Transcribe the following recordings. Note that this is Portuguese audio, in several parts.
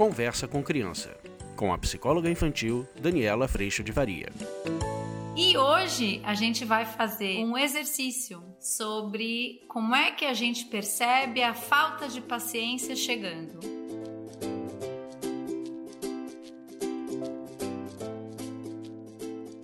Conversa com Criança, com a psicóloga infantil Daniela Freixo de Varia. E hoje a gente vai fazer um exercício sobre como é que a gente percebe a falta de paciência chegando.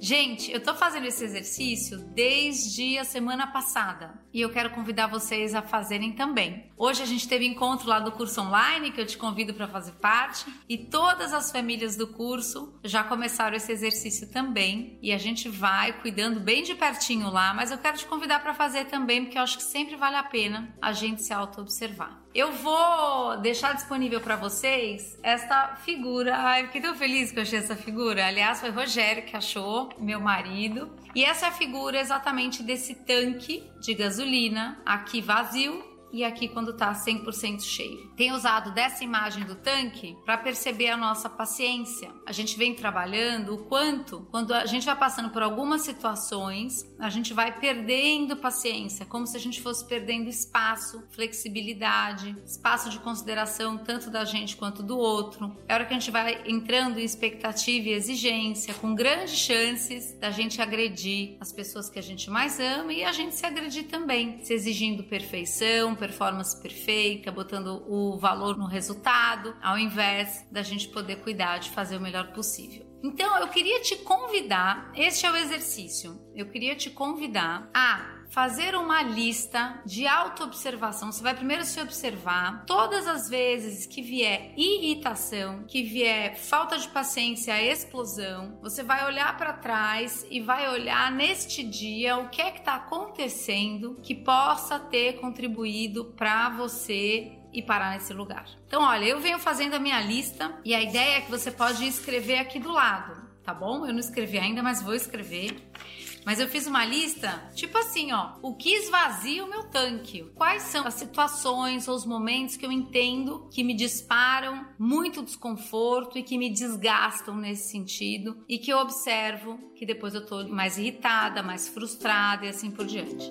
Gente, eu tô fazendo esse exercício desde a semana passada e eu quero convidar vocês a fazerem também. Hoje a gente teve encontro lá do curso online que eu te convido para fazer parte e todas as famílias do curso já começaram esse exercício também e a gente vai cuidando bem de pertinho lá, mas eu quero te convidar para fazer também porque eu acho que sempre vale a pena a gente se auto-observar. Eu vou deixar disponível para vocês esta figura. Ai, fiquei tão feliz que eu achei essa figura. Aliás, foi Rogério que achou, meu marido. E essa é a figura exatamente desse tanque de gasolina aqui vazio e aqui quando está 100% cheio. Tenho usado dessa imagem do tanque para perceber a nossa paciência. A gente vem trabalhando o quanto, quando a gente vai passando por algumas situações, a gente vai perdendo paciência, como se a gente fosse perdendo espaço, flexibilidade, espaço de consideração tanto da gente quanto do outro. É hora que a gente vai entrando em expectativa e exigência, com grandes chances da gente agredir as pessoas que a gente mais ama e a gente se agredir também, se exigindo perfeição, performance perfeita, botando o valor no resultado, ao invés da gente poder cuidar de fazer o melhor possível. Então, eu queria te convidar, este é o exercício. Eu queria te convidar a fazer uma lista de autoobservação. Você vai primeiro se observar todas as vezes que vier irritação, que vier falta de paciência, explosão. Você vai olhar para trás e vai olhar neste dia o que é que está acontecendo que possa ter contribuído para você e parar nesse lugar. Então, olha, eu venho fazendo a minha lista e a ideia é que você pode escrever aqui do lado, tá bom? Eu não escrevi ainda, mas vou escrever. Mas eu fiz uma lista, tipo assim, ó, o que esvazia o meu tanque? Quais são as situações ou os momentos que eu entendo que me disparam muito desconforto e que me desgastam nesse sentido e que eu observo que depois eu tô mais irritada, mais frustrada e assim por diante.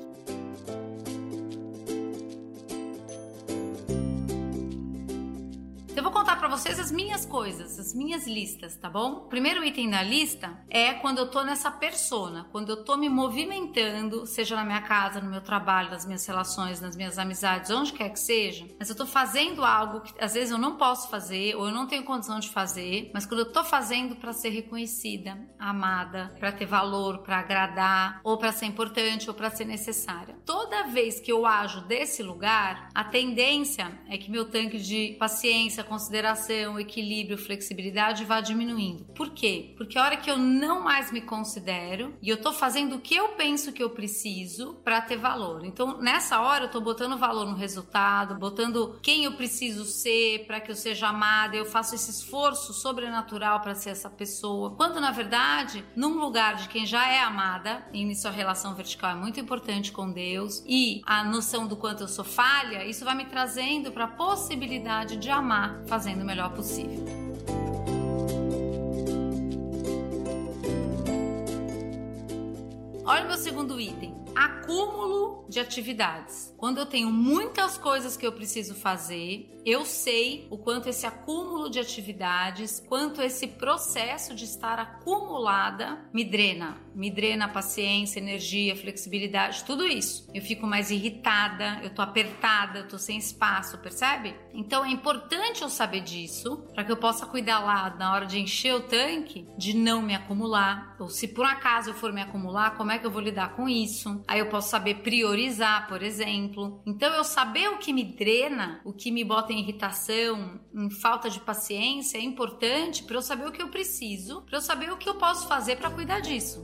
Vocês as minhas coisas, as minhas listas, tá bom? O primeiro item da lista é quando eu tô nessa persona, quando eu tô me movimentando, seja na minha casa, no meu trabalho, nas minhas relações, nas minhas amizades, onde quer que seja, mas eu tô fazendo algo que às vezes eu não posso fazer ou eu não tenho condição de fazer, mas quando eu tô fazendo para ser reconhecida, amada, para ter valor, para agradar, ou para ser importante ou para ser necessária. Toda vez que eu ajo desse lugar, a tendência é que meu tanque de paciência, consideração equilíbrio, flexibilidade vá diminuindo. Por quê? Porque a hora que eu não mais me considero e eu tô fazendo o que eu penso que eu preciso para ter valor. Então, nessa hora eu tô botando valor no resultado, botando quem eu preciso ser para que eu seja amada, eu faço esse esforço sobrenatural para ser essa pessoa. Quando na verdade, num lugar de quem já é amada, e nisso a relação vertical é muito importante com Deus, e a noção do quanto eu sou falha, isso vai me trazendo para a possibilidade de amar, fazendo o melhor possível. Olha o meu segundo item: acúmulo de atividades. Quando eu tenho muitas coisas que eu preciso fazer, eu sei o quanto esse acúmulo de atividades, quanto esse processo de estar acumulada me drena. Me drena paciência, energia, flexibilidade, tudo isso. Eu fico mais irritada, eu tô apertada, eu tô sem espaço, percebe? Então é importante eu saber disso para que eu possa cuidar lá na hora de encher o tanque de não me acumular. Ou se por acaso eu for me acumular, como é que eu vou lidar com isso? Aí eu posso saber priorizar, por exemplo. Então eu saber o que me drena, o que me bota em irritação, em falta de paciência, é importante para eu saber o que eu preciso, para eu saber o que eu posso fazer para cuidar disso.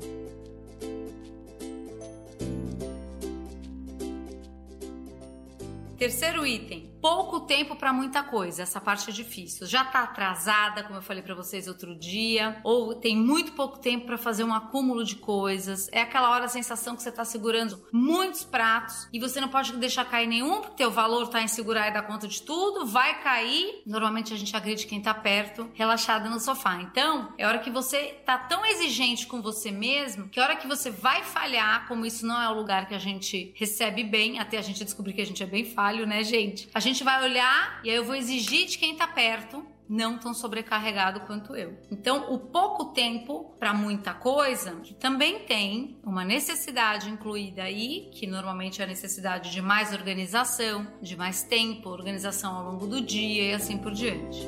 Terceiro item, pouco tempo para muita coisa. Essa parte é difícil. Já tá atrasada, como eu falei para vocês outro dia, ou tem muito pouco tempo para fazer um acúmulo de coisas. É aquela hora a sensação que você tá segurando muitos pratos e você não pode deixar cair nenhum, porque teu valor tá em segurar e dar conta de tudo, vai cair. Normalmente a gente agride quem tá perto, relaxada no sofá. Então, é hora que você tá tão exigente com você mesmo, que hora que você vai falhar, como isso não é o lugar que a gente recebe bem, até a gente descobrir que a gente é bem falho, né, gente? A gente vai olhar e aí eu vou exigir de quem tá perto não tão sobrecarregado quanto eu. Então, o pouco tempo para muita coisa, que também tem uma necessidade incluída aí, que normalmente é a necessidade de mais organização, de mais tempo, organização ao longo do dia e assim por diante.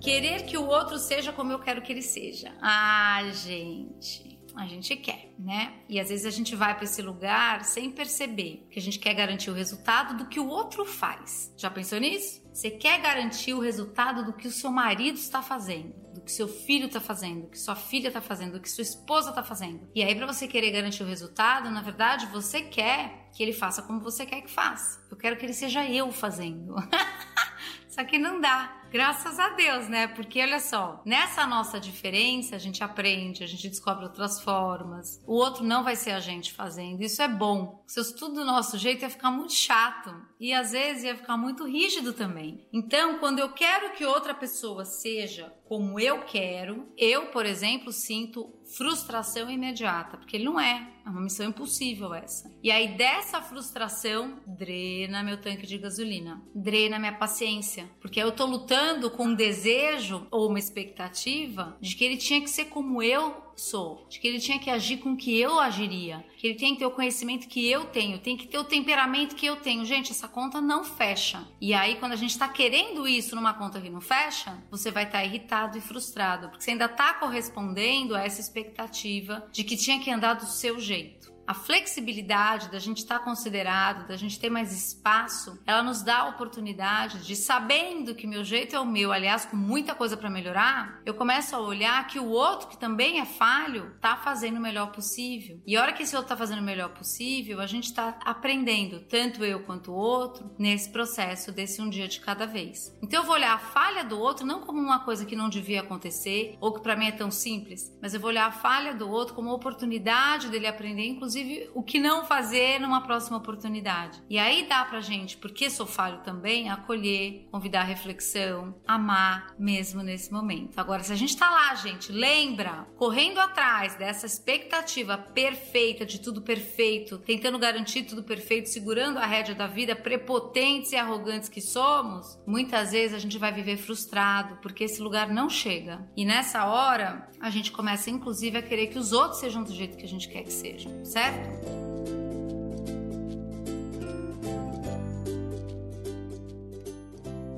Querer que o outro seja como eu quero que ele seja. Ah, gente a gente quer, né? E às vezes a gente vai para esse lugar sem perceber que a gente quer garantir o resultado do que o outro faz. Já pensou nisso? Você quer garantir o resultado do que o seu marido está fazendo, do que seu filho está fazendo, do que sua filha está fazendo, do que sua esposa está fazendo. E aí, para você querer garantir o resultado, na verdade, você quer que ele faça como você quer que faça. Eu quero que ele seja eu fazendo. Só que não dá. Graças a Deus, né? Porque olha só, nessa nossa diferença a gente aprende, a gente descobre outras formas. O outro não vai ser a gente fazendo. Isso é bom. Se fosse tudo do nosso jeito ia ficar muito chato e às vezes ia ficar muito rígido também. Então, quando eu quero que outra pessoa seja como eu quero, eu, por exemplo, sinto frustração imediata, porque ele não é. É uma missão impossível essa. E aí dessa frustração drena meu tanque de gasolina, drena minha paciência, porque eu tô lutando com um desejo ou uma expectativa de que ele tinha que ser como eu sou, de que ele tinha que agir com que eu agiria, que ele tem que ter o conhecimento que eu tenho, tem que ter o temperamento que eu tenho. Gente, essa conta não fecha. E aí, quando a gente está querendo isso numa conta que não fecha, você vai estar tá irritado e frustrado, porque você ainda está correspondendo a essa expectativa de que tinha que andar do seu jeito a flexibilidade da gente estar tá considerado, da gente ter mais espaço, ela nos dá a oportunidade de, sabendo que meu jeito é o meu, aliás, com muita coisa para melhorar, eu começo a olhar que o outro, que também é falho, tá fazendo o melhor possível. E a hora que esse outro tá fazendo o melhor possível, a gente tá aprendendo, tanto eu quanto o outro, nesse processo desse um dia de cada vez. Então eu vou olhar a falha do outro não como uma coisa que não devia acontecer, ou que para mim é tão simples, mas eu vou olhar a falha do outro como uma oportunidade dele aprender, inclusive inclusive o que não fazer numa próxima oportunidade. E aí dá pra gente, porque sou falho também, acolher, convidar a reflexão, amar mesmo nesse momento. Agora, se a gente tá lá, gente, lembra, correndo atrás dessa expectativa perfeita, de tudo perfeito, tentando garantir tudo perfeito, segurando a rédea da vida, prepotentes e arrogantes que somos, muitas vezes a gente vai viver frustrado, porque esse lugar não chega. E nessa hora, a gente começa inclusive a querer que os outros sejam do jeito que a gente quer que sejam, certo? Certo?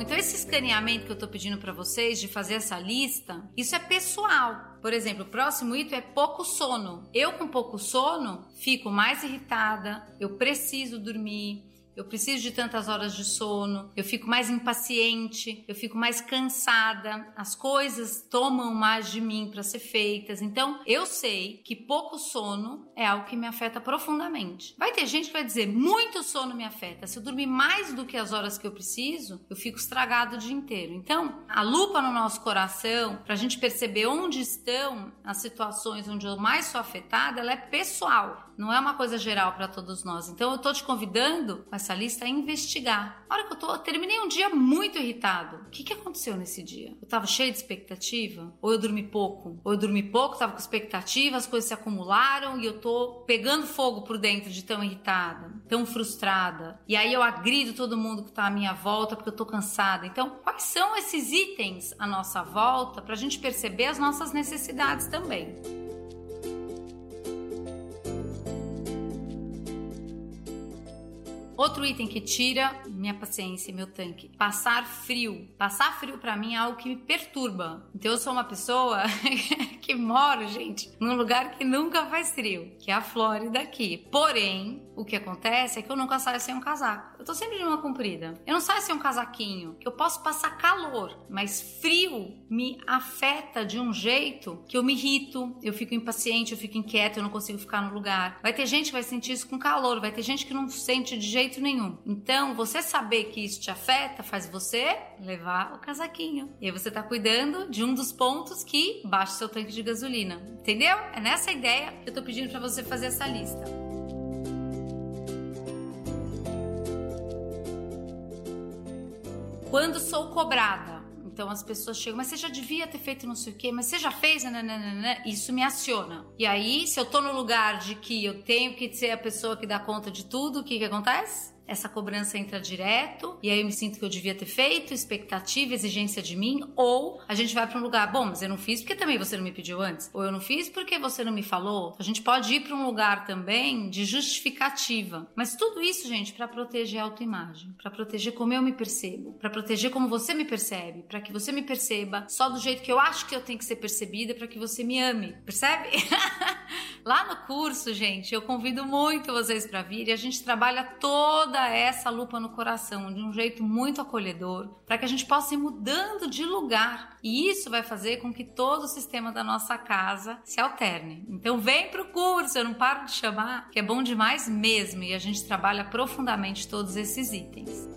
Então esse escaneamento que eu estou pedindo para vocês de fazer essa lista, isso é pessoal. Por exemplo, o próximo item é pouco sono. Eu com pouco sono fico mais irritada, eu preciso dormir, eu preciso de tantas horas de sono, eu fico mais impaciente, eu fico mais cansada, as coisas tomam mais de mim para ser feitas. Então, eu sei que pouco sono é algo que me afeta profundamente. Vai ter gente que vai dizer: muito sono me afeta. Se eu dormir mais do que as horas que eu preciso, eu fico estragado o dia inteiro. Então, a lupa no nosso coração, para a gente perceber onde estão as situações onde eu mais sou afetada, ela é pessoal não é uma coisa geral para todos nós. Então eu tô te convidando com essa lista a investigar. A hora que eu tô, eu terminei um dia muito irritado. O que, que aconteceu nesse dia? Eu tava cheio de expectativa? Ou eu dormi pouco? Ou eu dormi pouco, tava com expectativa, as coisas se acumularam e eu tô pegando fogo por dentro de tão irritada, tão frustrada. E aí eu agrido todo mundo que tá à minha volta porque eu tô cansada. Então, quais são esses itens à nossa volta pra gente perceber as nossas necessidades também? Outro item que tira minha paciência, meu tanque, passar frio. Passar frio para mim é algo que me perturba. Então eu sou uma pessoa que moro, gente, num lugar que nunca faz frio, que é a Flórida aqui. Porém, o que acontece é que eu nunca saio sem um casaco. Eu tô sempre de uma comprida. Eu não saio sem um casaquinho, que eu posso passar calor, mas frio me afeta de um jeito que eu me irrito, eu fico impaciente, eu fico inquieta, eu não consigo ficar no lugar. Vai ter gente que vai sentir isso com calor, vai ter gente que não sente de jeito nenhum. Então, você saber que isso te afeta faz você levar o casaquinho. E aí você tá cuidando de um dos pontos que baixa seu tanque de gasolina. Entendeu? É nessa ideia que eu tô pedindo para você fazer essa lista. Quando sou cobrada, então as pessoas chegam, mas você já devia ter feito não sei o quê, mas você já fez, nananana, isso me aciona. E aí, se eu tô no lugar de que eu tenho que ser a pessoa que dá conta de tudo, o que que acontece? Essa cobrança entra direto e aí eu me sinto que eu devia ter feito, expectativa, exigência de mim, ou a gente vai para um lugar, bom, mas eu não fiz porque também você não me pediu antes, ou eu não fiz porque você não me falou. A gente pode ir para um lugar também de justificativa. Mas tudo isso, gente, para proteger a autoimagem, para proteger como eu me percebo, para proteger como você me percebe, para que você me perceba só do jeito que eu acho que eu tenho que ser percebida para que você me ame. Percebe? Lá no curso, gente, eu convido muito vocês para vir e a gente trabalha toda essa lupa no coração de um jeito muito acolhedor, para que a gente possa ir mudando de lugar. E isso vai fazer com que todo o sistema da nossa casa se alterne. Então vem pro curso, eu não paro de chamar, que é bom demais mesmo e a gente trabalha profundamente todos esses itens.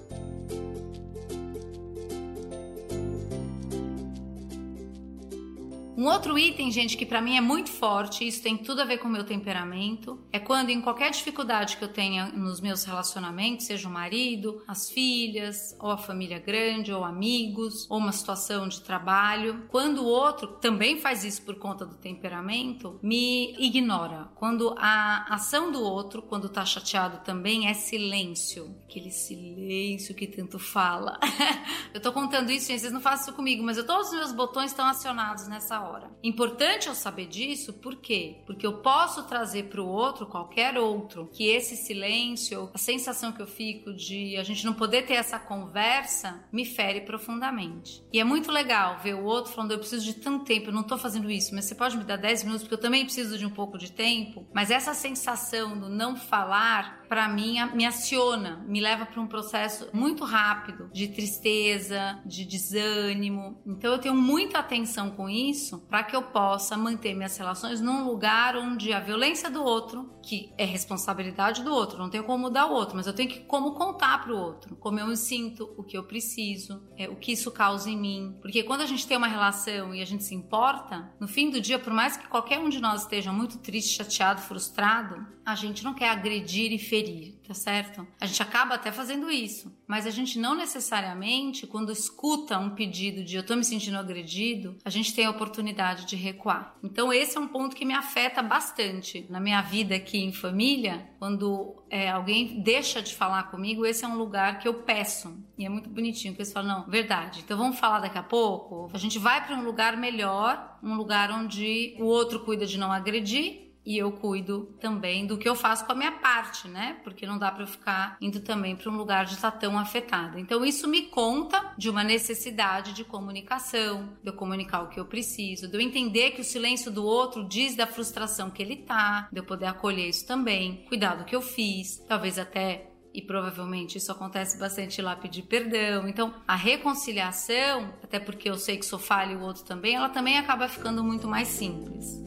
Um outro item, gente, que para mim é muito forte, isso tem tudo a ver com o meu temperamento, é quando em qualquer dificuldade que eu tenha nos meus relacionamentos, seja o marido, as filhas, ou a família grande, ou amigos, ou uma situação de trabalho, quando o outro também faz isso por conta do temperamento, me ignora. Quando a ação do outro, quando tá chateado também, é silêncio. Aquele silêncio que tanto fala. eu tô contando isso, gente, vocês não fazem isso comigo, mas eu, todos os meus botões estão acionados nessa hora hora. Importante eu saber disso, por quê? Porque eu posso trazer para o outro, qualquer outro, que esse silêncio, a sensação que eu fico de a gente não poder ter essa conversa, me fere profundamente. E é muito legal ver o outro falando: eu preciso de tanto tempo, eu não tô fazendo isso, mas você pode me dar 10 minutos, porque eu também preciso de um pouco de tempo. Mas essa sensação do não falar, para mim, me aciona, me leva para um processo muito rápido de tristeza, de desânimo. Então eu tenho muita atenção com isso para que eu possa manter minhas relações num lugar onde a violência do outro, que é responsabilidade do outro, não tenho como mudar o outro, mas eu tenho que como contar para o outro, como eu me sinto, o que eu preciso, é, o que isso causa em mim. Porque quando a gente tem uma relação e a gente se importa, no fim do dia, por mais que qualquer um de nós esteja muito triste, chateado, frustrado, a gente não quer agredir e ferir, tá certo? A gente acaba até fazendo isso, mas a gente não necessariamente, quando escuta um pedido de eu tô me sentindo agredido, a gente tem a oportunidade de recuar. Então, esse é um ponto que me afeta bastante na minha vida aqui em família. Quando é, alguém deixa de falar comigo, esse é um lugar que eu peço. E é muito bonitinho, que eles falam: não, verdade, então vamos falar daqui a pouco. A gente vai para um lugar melhor, um lugar onde o outro cuida de não agredir e eu cuido também do que eu faço com a minha parte, né? Porque não dá para eu ficar indo também para um lugar de estar tão afetada. Então isso me conta de uma necessidade de comunicação, de eu comunicar o que eu preciso, de eu entender que o silêncio do outro diz da frustração que ele tá, de eu poder acolher isso também, cuidar do que eu fiz, talvez até e provavelmente isso acontece bastante lá pedir perdão. Então, a reconciliação, até porque eu sei que sou falha e o outro também, ela também acaba ficando muito mais simples.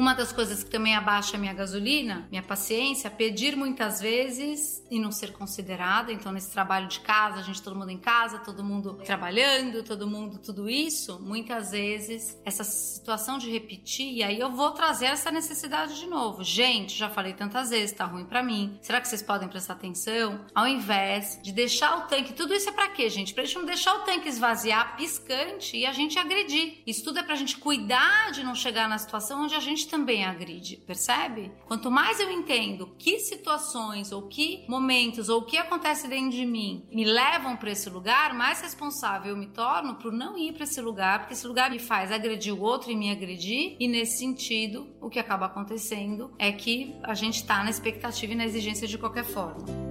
Uma das coisas que também abaixa a minha gasolina, minha paciência, é pedir muitas vezes e não ser considerada. Então, nesse trabalho de casa, a gente todo mundo em casa, todo mundo trabalhando, todo mundo tudo isso, muitas vezes essa situação de repetir, e aí eu vou trazer essa necessidade de novo. Gente, já falei tantas vezes, tá ruim para mim. Será que vocês podem prestar atenção? Ao invés de deixar o tanque, tudo isso é para quê, gente? Pra gente não deixar o tanque esvaziar piscante e a gente agredir. Isso tudo é pra gente cuidar de não chegar na situação onde a gente também agride, percebe? Quanto mais eu entendo que situações ou que momentos ou o que acontece dentro de mim me levam para esse lugar, mais responsável eu me torno por não ir para esse lugar, porque esse lugar me faz agredir o outro e me agredir, e nesse sentido, o que acaba acontecendo é que a gente está na expectativa e na exigência de qualquer forma.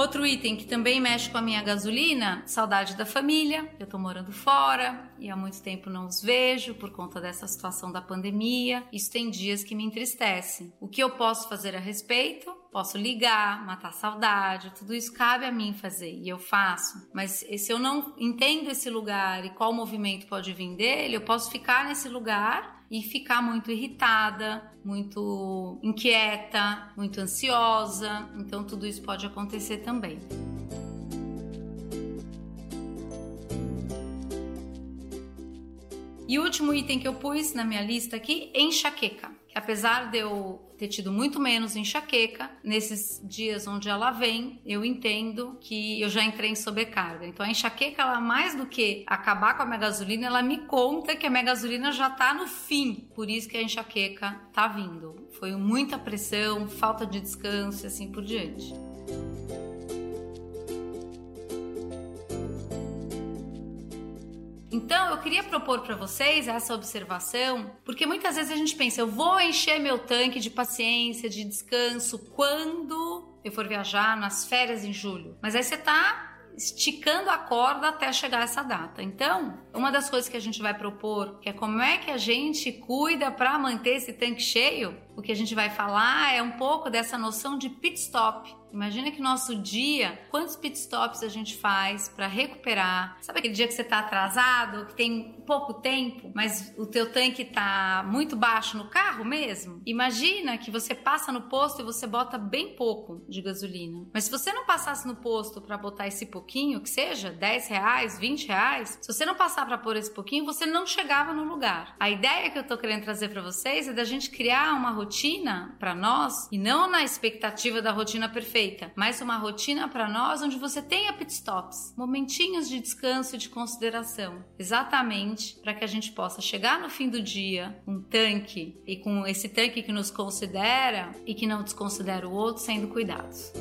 Outro item que também mexe com a minha gasolina, saudade da família. Eu tô morando fora e há muito tempo não os vejo por conta dessa situação da pandemia. Isso tem dias que me entristece. O que eu posso fazer a respeito? Posso ligar, matar saudade, tudo isso cabe a mim fazer e eu faço. Mas se eu não entendo esse lugar e qual movimento pode vir dele, eu posso ficar nesse lugar e ficar muito irritada, muito inquieta, muito ansiosa. Então, tudo isso pode acontecer também. E o último item que eu pus na minha lista aqui, enxaqueca. Apesar de eu ter tido muito menos enxaqueca. Nesses dias onde ela vem, eu entendo que eu já entrei em sobrecarga. Então a enxaqueca, ela mais do que acabar com a minha gasolina, ela me conta que a minha gasolina já tá no fim. Por isso que a enxaqueca tá vindo. Foi muita pressão, falta de descanso e assim por diante. Então, eu queria propor para vocês essa observação, porque muitas vezes a gente pensa, eu vou encher meu tanque de paciência, de descanso quando eu for viajar nas férias em julho. Mas aí você tá esticando a corda até chegar essa data. Então, uma das coisas que a gente vai propor, que é como é que a gente cuida para manter esse tanque cheio, o que a gente vai falar é um pouco dessa noção de pit stop. Imagina que nosso dia, quantos pit stops a gente faz para recuperar? Sabe aquele dia que você está atrasado, que tem pouco tempo, mas o teu tanque está muito baixo no carro mesmo? Imagina que você passa no posto e você bota bem pouco de gasolina. Mas se você não passasse no posto para botar esse pouquinho, que seja 10 reais, 20 reais, se você não passar para pôr esse pouquinho, você não chegava no lugar. A ideia que eu tô querendo trazer para vocês é da gente criar uma rotina para nós e não na expectativa da rotina perfeita perfeita, mas uma rotina para nós onde você tenha pit stops, momentinhos de descanso e de consideração, exatamente para que a gente possa chegar no fim do dia um tanque e com esse tanque que nos considera e que não desconsidera o outro sendo cuidados.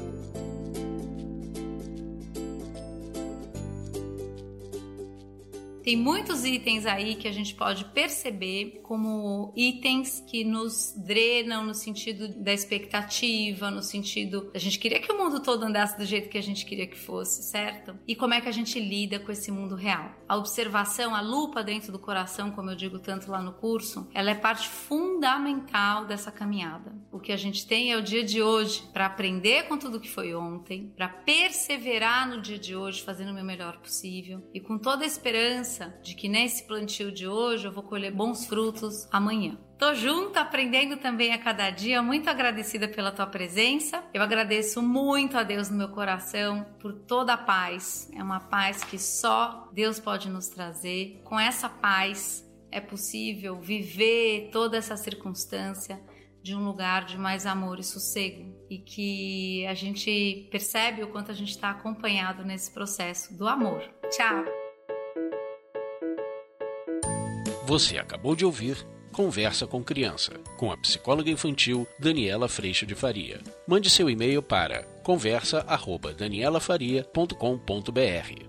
Tem muitos itens aí que a gente pode perceber como itens que nos drenam no sentido da expectativa, no sentido a gente queria que o mundo todo andasse do jeito que a gente queria que fosse, certo? E como é que a gente lida com esse mundo real? A observação, a lupa dentro do coração, como eu digo tanto lá no curso, ela é parte fundamental dessa caminhada. O que a gente tem é o dia de hoje para aprender com tudo que foi ontem, para perseverar no dia de hoje, fazendo o meu melhor possível e com toda a esperança de que nesse plantio de hoje eu vou colher bons frutos amanhã. Tô junto, aprendendo também a cada dia. Muito agradecida pela tua presença. Eu agradeço muito a Deus no meu coração por toda a paz. É uma paz que só Deus pode nos trazer. Com essa paz é possível viver toda essa circunstância de um lugar de mais amor e sossego e que a gente percebe o quanto a gente está acompanhado nesse processo do amor. Tchau! Você acabou de ouvir Conversa com Criança, com a psicóloga infantil Daniela Freixo de Faria. Mande seu e-mail para conversa@danielafaria.com.br.